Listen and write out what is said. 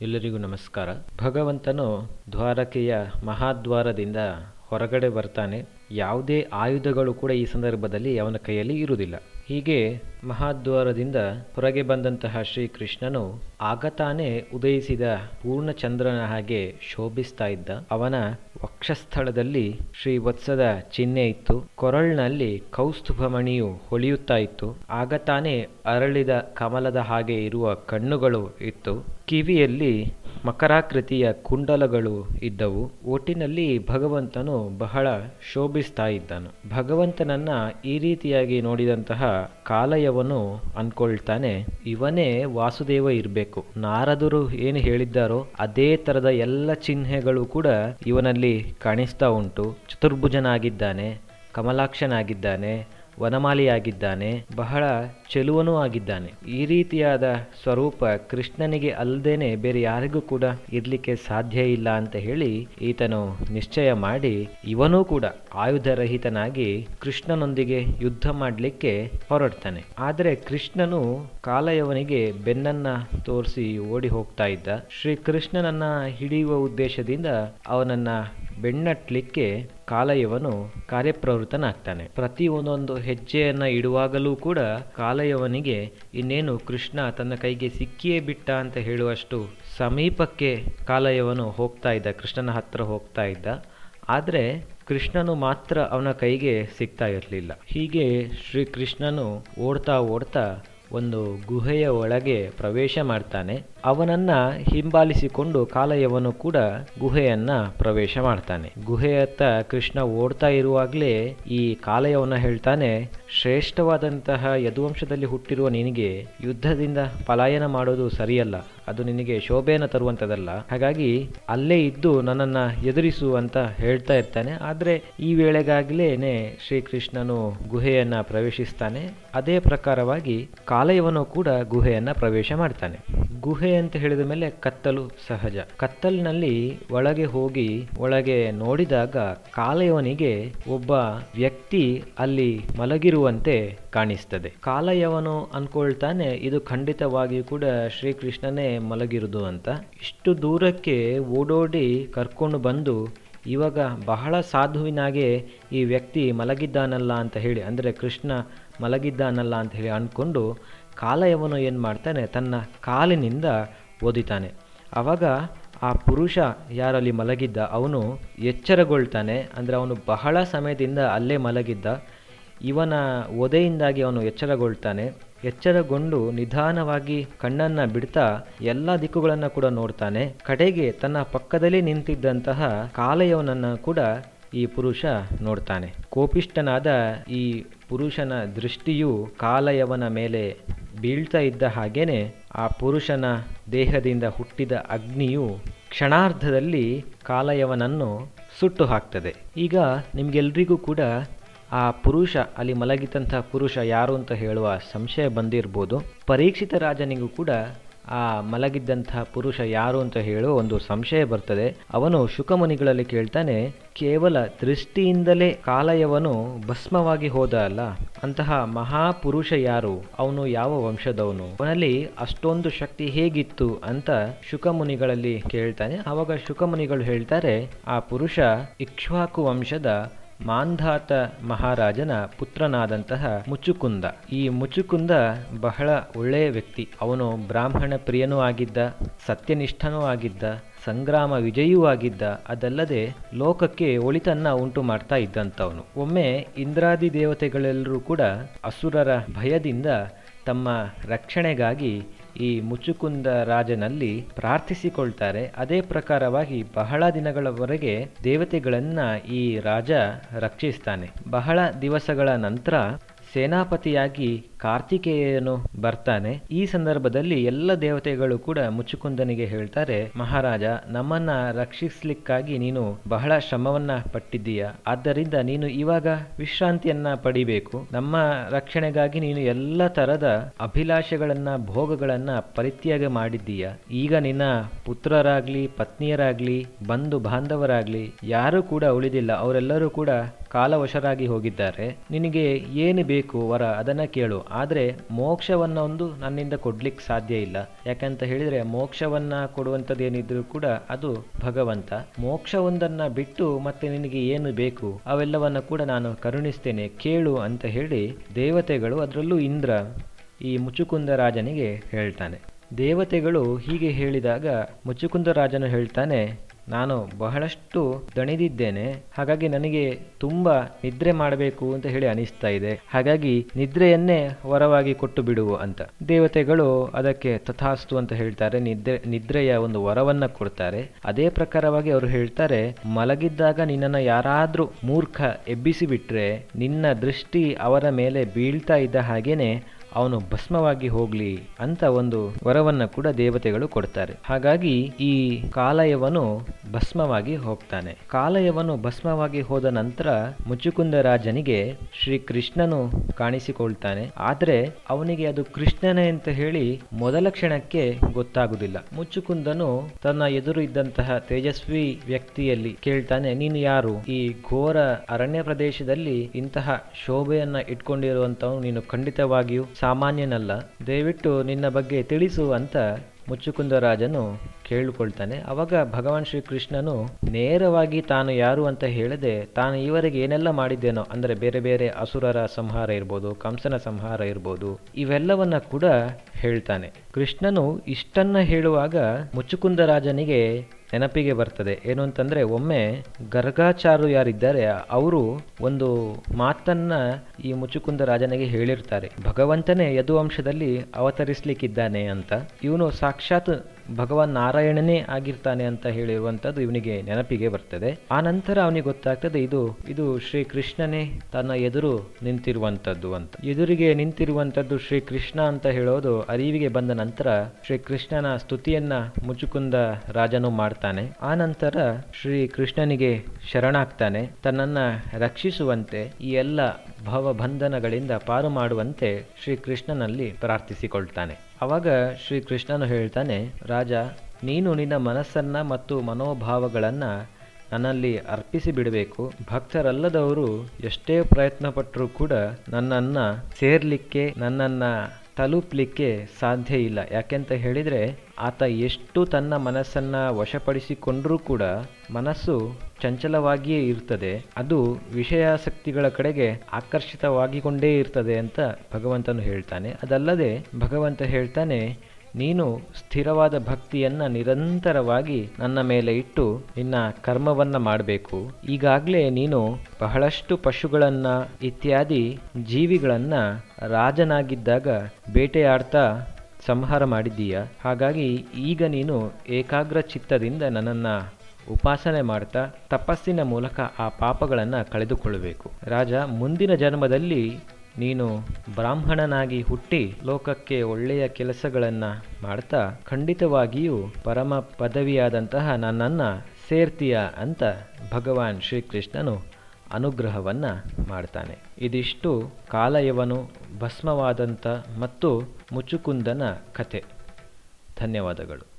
ಎಲ್ಲರಿಗೂ ನಮಸ್ಕಾರ. ಭಗವಂತನು ದ್ವಾರಕೆಯ ಮಹಾದ್ವಾರದಿಂದ ಹೊರಗಡೆ ಬರ್ತಾನೆ. ಯಾವುದೇ ಆಯುಧಗಳು ಕೂಡ ಈ ಸಂದರ್ಭದಲ್ಲಿ ಅವನ ಕೈಯಲ್ಲಿ ಇರುವುದಿಲ್ಲ. ಹೀಗೆ ಮಹಾದ್ವಾರದಿಂದ ಹೊರಗೆ ಬಂದಂತಹ ಶ್ರೀಕೃಷ್ಣನು ಆಗ ತಾನೇ ಉದಯಿಸಿದ ಪೂರ್ಣಚಂದ್ರನ ಹಾಗೆ ಶೋಭಿಸ್ತಾ ಇದ್ದ. ಅವನ ವಕ್ಷಸ್ಥಳದಲ್ಲಿ ಶ್ರೀ ವತ್ಸದ ಚಿಹ್ನೆ ಇತ್ತು. ಕೊರಳ್ನಲ್ಲಿ ಕೌಸ್ತುಭಮಣಿಯು ಹೊಳೆಯುತ್ತಾ ಇತ್ತು. ಆಗ ತಾನೇ ಅರಳಿದ ಕಮಲದ ಹಾಗೆ ಇರುವ ಕಣ್ಣುಗಳು ಇತ್ತು. ಕಿವಿಯಲ್ಲಿ ಮಕರಾಕೃತಿಯ ಕುಂಡಲಗಳು ಇದ್ದವು. ಒಟ್ಟಿನಲ್ಲಿ ಭಗವಂತನು ಬಹಳ ಶೋಭಿಸ್ತಾ ಇದ್ದನು ಭಗವಂತನನ್ನ ಈ ರೀತಿಯಾಗಿ ನೋಡಿದಂತಹ ಕಾಲಯವನು ಅನ್ಕೊಳ್ತಾನೆ, ಇವನೇ ವಾಸುದೇವ ಇರಬೇಕು. ನಾರದರು ಏನು ಹೇಳಿದ್ದಾರೋ ಅದೇ ತರದ ಎಲ್ಲ ಚಿಹ್ನೆಗಳು ಕೂಡ ಇವನಲ್ಲಿ ಕಾಣಿಸ್ತಾ ಉಂಟು. ಚತುರ್ಭುಜನಾಗಿದ್ದಾನೆ, ಕಮಲಾಕ್ಷನಾಗಿದ್ದಾನೆ ವನಮಾಲಿಯಾಗಿದ್ದಾನೆ, ಬಹಳ ಚೆಲುವನೂ ಆಗಿದ್ದಾನೆ. ಈ ರೀತಿಯಾದ ಸ್ವರೂಪ ಕೃಷ್ಣನಿಗೆ ಅಲ್ಲದೇನೆ ಬೇರೆ ಯಾರಿಗೂ ಕೂಡ ಇರಲಿಕ್ಕೆ ಸಾಧ್ಯ ಇಲ್ಲ ಅಂತ ಹೇಳಿ ಈತನು ನಿಶ್ಚಯ ಮಾಡಿ, ಇವನೂ ಕೂಡ ಆಯುಧರಹಿತನಾಗಿ ಕೃಷ್ಣನೊಂದಿಗೆ ಯುದ್ಧ ಮಾಡಲಿಕ್ಕೆ ಹೊರಡ್ತಾನೆ. ಆದರೆ ಕೃಷ್ಣನು ಕಾಲಯವನಿಗೆ ಬೆನ್ನನ್ನ ತೋರಿಸಿ ಓಡಿ ಹೋಗ್ತಾ ಇದ್ದ. ಶ್ರೀ ಕೃಷ್ಣನನ್ನ ಹಿಡಿಯುವ ಉದ್ದೇಶದಿಂದ ಅವನನ್ನ ಬೆನ್ನಟ್ಲಿಕ್ಕೆ ಕಾಲಯವನು ಕಾರ್ಯಪ್ರವೃತ್ತನಾಗ್ತಾನೆ. ಪ್ರತಿ ಒಂದೊಂದು ಹೆಜ್ಜೆಯನ್ನು ಇಡುವಾಗಲೂ ಕೂಡ ಕಾಲಯವನಿಗೆ ಇನ್ನೇನು ಕೃಷ್ಣ ತನ್ನ ಕೈಗೆ ಸಿಕ್ಕಿಯೇ ಬಿಟ್ಟ ಅಂತ ಹೇಳುವಷ್ಟು ಸಮೀಪಕ್ಕೆ ಕಾಲಯವನು ಹೋಗ್ತಾ ಇದ್ದ, ಕೃಷ್ಣನ ಹತ್ರ ಹೋಗ್ತಾ ಇದ್ದ. ಆದರೆ ಕೃಷ್ಣನು ಮಾತ್ರ ಅವನ ಕೈಗೆ ಸಿಗ್ತಾ ಇರಲಿಲ್ಲ. ಹೀಗೆ ಶ್ರೀಕೃಷ್ಣನು ಓಡ್ತಾ ಓಡ್ತಾ ಒಂದು ಗುಹೆಯ ಒಳಗೆ ಪ್ರವೇಶ ಮಾಡ್ತಾನೆ. ಅವನನ್ನ ಹಿಂಬಾಲಿಸಿಕೊಂಡು ಕಾಲಯವನು ಕೂಡ ಗುಹೆಯನ್ನ ಪ್ರವೇಶ ಮಾಡ್ತಾನೆ. ಗುಹೆಯತ್ತ ಕೃಷ್ಣ ಓಡ್ತಾ ಇರುವಾಗ್ಲೇ ಈ ಕಾಲಯವನ ಹೇಳ್ತಾನೆ ಶ್ರೇಷ್ಠವಾದಂತಹ ಯದುವಂಶದಲ್ಲಿ ಹುಟ್ಟಿರುವ ನಿನಗೆ ಯುದ್ಧದಿಂದ ಪಲಾಯನ ಮಾಡೋದು ಸರಿಯಲ್ಲ. ಅದು ನಿನಗೆ ಶೋಭೆಯನ್ನು ತರುವಂಥದ್ದಲ್ಲ. ಹಾಗಾಗಿ ಅಲ್ಲೇ ಇದ್ದು ನನ್ನನ್ನು ಎದುರಿಸು ಅಂತ ಹೇಳ್ತಾ ಇರ್ತಾನೆ. ಆದರೆ ಈ ವೇಳೆಗಾಗಲೇ ಶ್ರೀಕೃಷ್ಣನು ಗುಹೆಯನ್ನು ಪ್ರವೇಶಿಸ್ತಾನೆ. ಅದೇ ಪ್ರಕಾರವಾಗಿ ಕಾಲಯವನು ಕೂಡ ಗುಹೆಯನ್ನು ಪ್ರವೇಶ ಮಾಡ್ತಾನೆ. ಗುಹೆ ಅಂತ ಹೇಳಿದ ಮೇಲೆ ಕತ್ತಲು ಸಹಜ. ಕತ್ತಲಿನಲ್ಲಿ ಒಳಗೆ ಹೋಗಿ ಒಳಗೆ ನೋಡಿದಾಗ ಕಾಲಯವನಿಗೆ ಒಬ್ಬ ವ್ಯಕ್ತಿ ಅಲ್ಲಿ ಮಲಗಿರುವಂತೆ ಕಾಣಿಸ್ತದೆ. ಕಾಲಯವನು ಅನ್ಕೊಳ್ತಾನೆ ಇದು ಖಂಡಿತವಾಗಿಯೂ ಕೂಡ ಶ್ರೀಕೃಷ್ಣನೇ ಮಲಗಿರುದು ಅಂತ. ಇಷ್ಟು ದೂರಕ್ಕೆ ಓಡೋಡಿ ಕರ್ಕೊಂಡು ಬಂದು ಇವಾಗ ಬಹಳ ಸಾಧುವಿನಾಗೆ ಈ ವ್ಯಕ್ತಿ ಮಲಗಿದ್ದಾನಲ್ಲ ಅಂತ ಹೇಳಿ, ಅಂದರೆ ಕೃಷ್ಣ ಮಲಗಿದ್ದಾನಲ್ಲ ಅಂತ ಹೇಳಿ ಅಂದ್ಕೊಂಡು ಕಾಲಯವನು ಏನು ಮಾಡ್ತಾನೆ? ತನ್ನ ಕಾಲಿನಿಂದ ಓದಿತಾನೆ. ಆವಾಗ ಆ ಪುರುಷ ಯಾರಲ್ಲಿ ಮಲಗಿದ್ದ ಅವನು ಎಚ್ಚರಗೊಳ್ತಾನೆ. ಅಂದರೆ ಅವನು ಬಹಳ ಸಮಯದಿಂದ ಅಲ್ಲೇ ಮಲಗಿದ್ದ. ಇವನ ಒದೆಯಿಂದಾಗಿ ಅವನು ಎಚ್ಚರಗೊಳ್ತಾನೆ. ಎಚ್ಚರಗೊಂಡು ನಿಧಾನವಾಗಿ ಕಣ್ಣನ್ನು ಬಿಡ್ತಾ ಎಲ್ಲ ದಿಕ್ಕುಗಳನ್ನು ಕೂಡ ನೋಡ್ತಾನೆ. ಕಡೆಗೆ ತನ್ನ ಪಕ್ಕದಲ್ಲಿ ನಿಂತಿದ್ದಂತಹ ಕಾಲಯವನನ್ನು ಕೂಡ ಈ ಪುರುಷ ನೋಡ್ತಾನೆ. ಕೋಪಿಷ್ಟನಾದ ಈ ಪುರುಷನ ದೃಷ್ಟಿಯು ಕಾಲಯವನ ಮೇಲೆ ಬೀಳ್ತಾ ಇದ್ದ ಹಾಗೇನೆ ಆ ಪುರುಷನ ದೇಹದಿಂದ ಹುಟ್ಟಿದ ಅಗ್ನಿಯು ಕ್ಷಣಾರ್ಧದಲ್ಲಿ ಕಾಲಯವನನ್ನು ಸುಟ್ಟು ಹಾಕ್ತದೆ. ಈಗ ನಿಮಗೆಲ್ರಿಗೂ ಕೂಡ ಆ ಪುರುಷ, ಅಲ್ಲಿ ಮಲಗಿದಂಥ ಪುರುಷ ಯಾರು ಅಂತ ಹೇಳುವ ಸಂಶಯ ಬಂದಿರ್ಬೋದು. ಪರೀಕ್ಷಿತ ರಾಜನಿಗೂ ಕೂಡ ಆ ಮಲಗಿದ್ದಂತಹ ಪುರುಷ ಯಾರು ಅಂತ ಹೇಳೋ ಒಂದು ಸಂಶಯ ಬರ್ತದೆ. ಅವನು ಶುಕಮುನಿಗಳಲ್ಲಿ ಕೇಳ್ತಾನೆ, ಕೇವಲ ದೃಷ್ಟಿಯಿಂದಲೇ ಕಾಲಯವನು ಭಸ್ಮವಾಗಿ ಹೋದ ಅಲ್ಲ. ಅಂತಹ ಮಹಾಪುರುಷ ಯಾರು? ಅವನು ಯಾವ ವಂಶದವನು? ಅವನಲ್ಲಿ ಅಷ್ಟೊಂದು ಶಕ್ತಿ ಹೇಗಿತ್ತು ಅಂತ ಶುಕಮುನಿಗಳಲ್ಲಿ ಕೇಳ್ತಾನೆ. ಆವಾಗ ಶುಕಮುನಿಗಳು ಹೇಳ್ತಾರೆ, ಆ ಪುರುಷ ಇಕ್ಷ್ವಾಕು ವಂಶದ ಮಾಂಧಾತ ಮಹಾರಾಜನ ಪುತ್ರನಾದಂತಹ ಮುಚುಕುಂದ. ಈ ಮುಚುಕುಂದ ಬಹಳ ಒಳ್ಳೆಯ ವ್ಯಕ್ತಿ. ಅವನು ಬ್ರಾಹ್ಮಣ ಪ್ರಿಯನೂ ಆಗಿದ್ದ, ಸತ್ಯನಿಷ್ಠನೂ ಆಗಿದ್ದ, ಸಂಗ್ರಾಮ ವಿಜಯೂ ಆಗಿದ್ದ. ಅದಲ್ಲದೆ ಲೋಕಕ್ಕೆ ಒಳಿತನ್ನ ಉಂಟು ಮಾಡ್ತಾ ಇದ್ದಂಥವನು. ಒಮ್ಮೆ ಇಂದ್ರಾದಿ ದೇವತೆಗಳೆಲ್ಲರೂ ಕೂಡ ಅಸುರರ ಭಯದಿಂದ ತಮ್ಮ ರಕ್ಷಣೆಗಾಗಿ ಈ ಮುಚುಕುಂದ ರಾಜನಲ್ಲಿ ಪ್ರಾರ್ಥಿಸಿಕೊಳ್ತಾರೆ. ಅದೇ ಪ್ರಕಾರವಾಗಿ ಬಹಳ ದಿನಗಳವರೆಗೆ ದೇವತೆಗಳನ್ನ ಈ ರಾಜ ರಕ್ಷಿಸ್ತಾನೆ. ಬಹಳ ದಿವಸಗಳ ನಂತರ ಸೇನಾಪತಿಯಾಗಿ ಕಾರ್ತಿಕೇಯನು ಬರ್ತಾನೆ. ಈ ಸಂದರ್ಭದಲ್ಲಿ ಎಲ್ಲ ದೇವತೆಗಳು ಕೂಡ ಮುಚ್ಚುಕುಂದನಿಗೆ ಹೇಳ್ತಾರೆ, ಮಹಾರಾಜ, ನಮ್ಮನ್ನ ರಕ್ಷಿಸ್ಲಿಕ್ಕಾಗಿ ನೀನು ಬಹಳ ಶ್ರಮವನ್ನ ಪಟ್ಟಿದ್ದೀಯ. ಆದ್ದರಿಂದ ನೀನು ಇವಾಗ ವಿಶ್ರಾಂತಿಯನ್ನ ಪಡಿಬೇಕು. ನಮ್ಮ ರಕ್ಷಣೆಗಾಗಿ ನೀನು ಎಲ್ಲ ತರದ ಅಭಿಲಾಷೆಗಳನ್ನ, ಭೋಗಗಳನ್ನ ಪರಿತ್ಯಾಗ ಮಾಡಿದ್ದೀಯ. ಈಗ ನಿನ್ನ ಪುತ್ರರಾಗ್ಲಿ, ಪತ್ನಿಯರಾಗ್ಲಿ, ಬಂಧು ಬಾಂಧವರಾಗ್ಲಿ, ಯಾರು ಕೂಡ ಉಳಿದಿಲ್ಲ. ಅವರೆಲ್ಲರೂ ಕೂಡ ಕಾಲವಶರಾಗಿ ಹೋಗಿದ್ದಾರೆ. ನಿನಗೆ ಏನು ಬೇಕು ವರ? ಅದನ್ನ ಕೇಳು. ಆದರೆ ಮೋಕ್ಷವನ್ನೊಂದು ನನ್ನಿಂದ ಕೊಡ್ಲಿಕ್ಕೆ ಸಾಧ್ಯ ಇಲ್ಲ. ಯಾಕಂತ ಹೇಳಿದರೆ ಮೋಕ್ಷವನ್ನು ಕೊಡುವಂಥದ್ದು ಏನಿದ್ರು ಕೂಡ ಅದು ಭಗವಂತ. ಮೋಕ್ಷವೊಂದನ್ನು ಬಿಟ್ಟು ಮತ್ತೆ ನಿನಗೆ ಏನು ಬೇಕು? ಅವೆಲ್ಲವನ್ನು ಕೂಡ ನಾನು ಕರುಣಿಸ್ತೇನೆ. ಕೇಳು ಅಂತ ಹೇಳಿ ದೇವತೆಗಳು ಅದರಲ್ಲೂ ಇಂದ್ರ ಈ ಮುಚುಕುಂದ ರಾಜನಿಗೆ ಹೇಳ್ತಾನೆ. ದೇವತೆಗಳು ಹೀಗೆ ಹೇಳಿದಾಗ ಮುಚುಕುಂದ ರಾಜನು ಹೇಳ್ತಾನೆ ನಾನು ಬಹಳಷ್ಟು ದಣಿದಿದ್ದೇನೆ. ಹಾಗಾಗಿ ನನಗೆ ತುಂಬ ನಿದ್ರೆ ಮಾಡಬೇಕು ಅಂತ ಹೇಳಿ ಅನಿಸ್ತಾ ಇದೆ. ಹಾಗಾಗಿ ನಿದ್ರೆಯನ್ನೇ ವರವಾಗಿ ಕೊಟ್ಟು ಬಿಡುವು ಅಂತ. ದೇವತೆಗಳು ಅದಕ್ಕೆ ತಥಾಸ್ತು ಅಂತ ಹೇಳ್ತಾರೆ. ನಿದ್ರೆ, ನಿದ್ರೆಯ ಒಂದು ವರವನ್ನ ಕೊಡ್ತಾರೆ. ಅದೇ ಪ್ರಕಾರವಾಗಿ ಅವರು ಹೇಳ್ತಾರೆ, ಮಲಗಿದ್ದಾಗ ನಿನ್ನನ್ನು ಯಾರಾದ್ರೂ ಮೂರ್ಖ ಎಬ್ಬಿಸಿ ಬಿಟ್ರೆ ನಿನ್ನ ದೃಷ್ಟಿ ಅವರ ಮೇಲೆ ಬೀಳ್ತಾ ಇದ್ದ ಹಾಗೇನೆ ಅವನು ಭಸ್ಮವಾಗಿ ಹೋಗ್ಲಿ ಅಂತ ಒಂದು ವರವನ್ನ ಕೂಡ ದೇವತೆಗಳು ಕೊಡ್ತಾರೆ. ಹಾಗಾಗಿ ಈ ಕಾಲಯವನು ಭಸ್ಮವಾಗಿ ಹೋಗ್ತಾನೆ. ಕಾಲಯವನು ಭಸ್ಮವಾಗಿ ಹೋದ ನಂತರ ಮುಚುಕುಂದ ರಾಜನಿಗೆ ಶ್ರೀ ಕೃಷ್ಣನು ಕಾಣಿಸಿಕೊಳ್ತಾನೆ. ಆದರೆ ಅವನಿಗೆ ಅದು ಕೃಷ್ಣನೇ ಅಂತ ಹೇಳಿ ಮೊದಲ ಕ್ಷಣಕ್ಕೆ ಗೊತ್ತಾಗುದಿಲ್ಲ. ಮುಚುಕುಂದನು ತನ್ನ ಎದುರು ಇದ್ದಂತಹ ತೇಜಸ್ವಿ ವ್ಯಕ್ತಿಯಲ್ಲಿ ಕೇಳ್ತಾನೆ, ನೀನು ಯಾರು? ಈ ಘೋರ ಅರಣ್ಯ ಪ್ರದೇಶದಲ್ಲಿ ಇಂತಹ ಶೋಭೆಯನ್ನ ಇಟ್ಕೊಂಡಿರುವಂತವನು ನೀನು ಖಂಡಿತವಾಗಿಯೂ ಸಾಮಾನ್ಯನಲ್ಲ. ದಯವಿಟ್ಟು ನಿನ್ನ ಬಗ್ಗೆ ತಿಳಿಸು ಅಂತ ಮುಚ್ಚುಕುಂದರಾಜನು ಕೇಳಿಕೊಳ್ತಾನೆ. ಅವಾಗ ಭಗವಾನ್ ಶ್ರೀಕೃಷ್ಣನು, ನೇರವಾಗಿ ತಾನು ಯಾರು ಅಂತ ಹೇಳದೆ ತಾನು ಈವರೆಗೆ ಏನೆಲ್ಲ ಮಾಡಿದ್ದೇನೋ, ಅಂದರೆ ಬೇರೆ ಬೇರೆ ಅಸುರರ ಸಂಹಾರ ಇರ್ಬೋದು, ಕಂಸನ ಸಂಹಾರ ಇರ್ಬೋದು, ಇವೆಲ್ಲವನ್ನ ಕೂಡ ಹೇಳ್ತಾನೆ. ಕೃಷ್ಣನು ಇಷ್ಟನ್ನ ಹೇಳುವಾಗ ಮುಚ್ಚುಕುಂದ ರಾಜನಿಗೆ ನೆನಪಿಗೆ ಬರ್ತದೆ. ಏನು ಅಂತಂದ್ರೆ ಒಮ್ಮೆ ಗರ್ಗಾಚಾರು ಯಾರಿದ್ದಾರೆ, ಅವರು ಒಂದು ಮಾತನ್ನ ಈ ಮುಚುಕುಂದ ರಾಜನಿಗೆ ಹೇಳಿರ್ತಾರೆ. ಭಗವಂತನೇ ಯದುವಂಶದಲ್ಲಿ ಅವತರಿಸ್ಲಿಕ್ಕಿದ್ದಾನೆ ಅಂತ. ಇವನು ಸಾಕ್ಷಾತ್ ಭಗವಾನ್ ನಾರಾಯಣನೇ ಆಗಿರ್ತಾನೆ ಅಂತ ಹೇಳಿರುವಂಥದ್ದು ಇವನಿಗೆ ನೆನಪಿಗೆ ಬರ್ತದೆ. ಆ ನಂತರ ಅವನಿಗೆ ಗೊತ್ತಾಗ್ತದೆ, ಇದು ಇದು ಶ್ರೀ ಕೃಷ್ಣನೇ ತನ್ನ ಎದುರು ನಿಂತಿರುವಂಥದ್ದು ಅಂತ. ಎದುರಿಗೆ ನಿಂತಿರುವಂಥದ್ದು ಶ್ರೀ ಕೃಷ್ಣ ಅಂತ ಹೇಳೋದು ಅರಿವಿಗೆ ಬಂದ ನಂತರ ಶ್ರೀ ಕೃಷ್ಣನ ಸ್ತುತಿಯನ್ನ ಮುಚುಕುಂದ ರಾಜನು ಮಾಡ್ತಾನೆ. ಆ ನಂತರ ಶ್ರೀ ಕೃಷ್ಣನಿಗೆ ಶರಣಾಗ್ತಾನೆ. ತನ್ನನ್ನ ರಕ್ಷಿಸುವಂತೆ ಈ ಎಲ್ಲ ಭವಬಂಧನಗಳಿಂದ ಪಾರು ಮಾಡುವಂತೆ ಶ್ರೀಕೃಷ್ಣನಲ್ಲಿ ಪ್ರಾರ್ಥಿಸಿಕೊಳ್ತಾನೆ. ಅವಾಗ ಶ್ರೀಕೃಷ್ಣನು ಹೇಳ್ತಾನೆ, ರಾಜ, ನೀನು ನಿನ್ನ ಮನಸ್ಸನ್ನ ಮತ್ತು ಮನೋಭಾವಗಳನ್ನ ನನ್ನಲ್ಲಿ ಅರ್ಪಿಸಿ ಬಿಡಬೇಕು. ಭಕ್ತರಲ್ಲದವರು ಎಷ್ಟೇ ಪ್ರಯತ್ನ ಪಟ್ಟರೂ ಕೂಡ ನನ್ನನ್ನು ಸೇರಲಿಕ್ಕೆ ನನ್ನನ್ನ ತಲುಪಲಿಕ್ಕೆ ಸಾಧ್ಯ ಇಲ್ಲ. ಯಾಕೆಂತ ಹೇಳಿದರೆ, ಆತ ಎಷ್ಟು ತನ್ನ ಮನಸ್ಸನ್ನ ವಶಪಡಿಸಿಕೊಂಡರೂ ಕೂಡ ಮನಸ್ಸು ಚಂಚಲವಾಗಿಯೇ ಇರ್ತದೆ. ಅದು ವಿಷಯಾಸಕ್ತಿಗಳ ಕಡೆಗೆ ಆಕರ್ಷಿತವಾಗಿಕೊಂಡೇ ಇರ್ತದೆ ಅಂತ ಭಗವಂತನು ಹೇಳ್ತಾನೆ. ಅದಲ್ಲದೆ ಭಗವಂತ ಹೇಳ್ತಾನೆ ನೀನು ಸ್ಥಿರವಾದ ಭಕ್ತಿಯನ್ನ ನಿರಂತರವಾಗಿ ನನ್ನ ಮೇಲೆ ಇಟ್ಟು ನಿನ್ನ ಕರ್ಮವನ್ನ ಮಾಡಬೇಕು. ಈಗಾಗಲೇ ನೀನು ಬಹಳಷ್ಟು ಪಶುಗಳನ್ನ ಇತ್ಯಾದಿ ಜೀವಿಗಳನ್ನು ರಾಜನಾಗಿದ್ದಾಗ ಬೇಟೆಯಾಡ್ತಾ ಸಂಹಾರ ಮಾಡಿದ್ದೀಯ. ಹಾಗಾಗಿ ಈಗ ನೀನು ಏಕಾಗ್ರ ಚಿತ್ತದಿಂದ ನನ್ನನ್ನು ಉಪಾಸನೆ ಮಾಡ್ತಾ ತಪಸ್ಸಿನ ಮೂಲಕ ಆ ಪಾಪಗಳನ್ನು ಕಳೆದುಕೊಳ್ಳಬೇಕು. ರಾಜ, ಮುಂದಿನ ಜನ್ಮದಲ್ಲಿ ನೀನು ಬ್ರಾಹ್ಮಣನಾಗಿ ಹುಟ್ಟಿ ಲೋಕಕ್ಕೆ ಒಳ್ಳೆಯ ಕೆಲಸಗಳನ್ನು ಮಾಡ್ತಾ ಖಂಡಿತವಾಗಿಯೂ ಪರಮ ಪದವಿಯಾದಂತಹ ನನ್ನನ್ನು ಸೇರ್ತೀಯ ಅಂತ ಭಗವಾನ್ ಶ್ರೀಕೃಷ್ಣನು ಅನುಗ್ರಹವನ್ನ ಮಾಡ್ತಾನೆ. ಇದಿಷ್ಟು ಕಾಲಯವನು ಭಸ್ಮವಾದಂಥ ಮತ್ತು ಮುಚುಕುಂದನ ಕಥೆ. ಧನ್ಯವಾದಗಳು.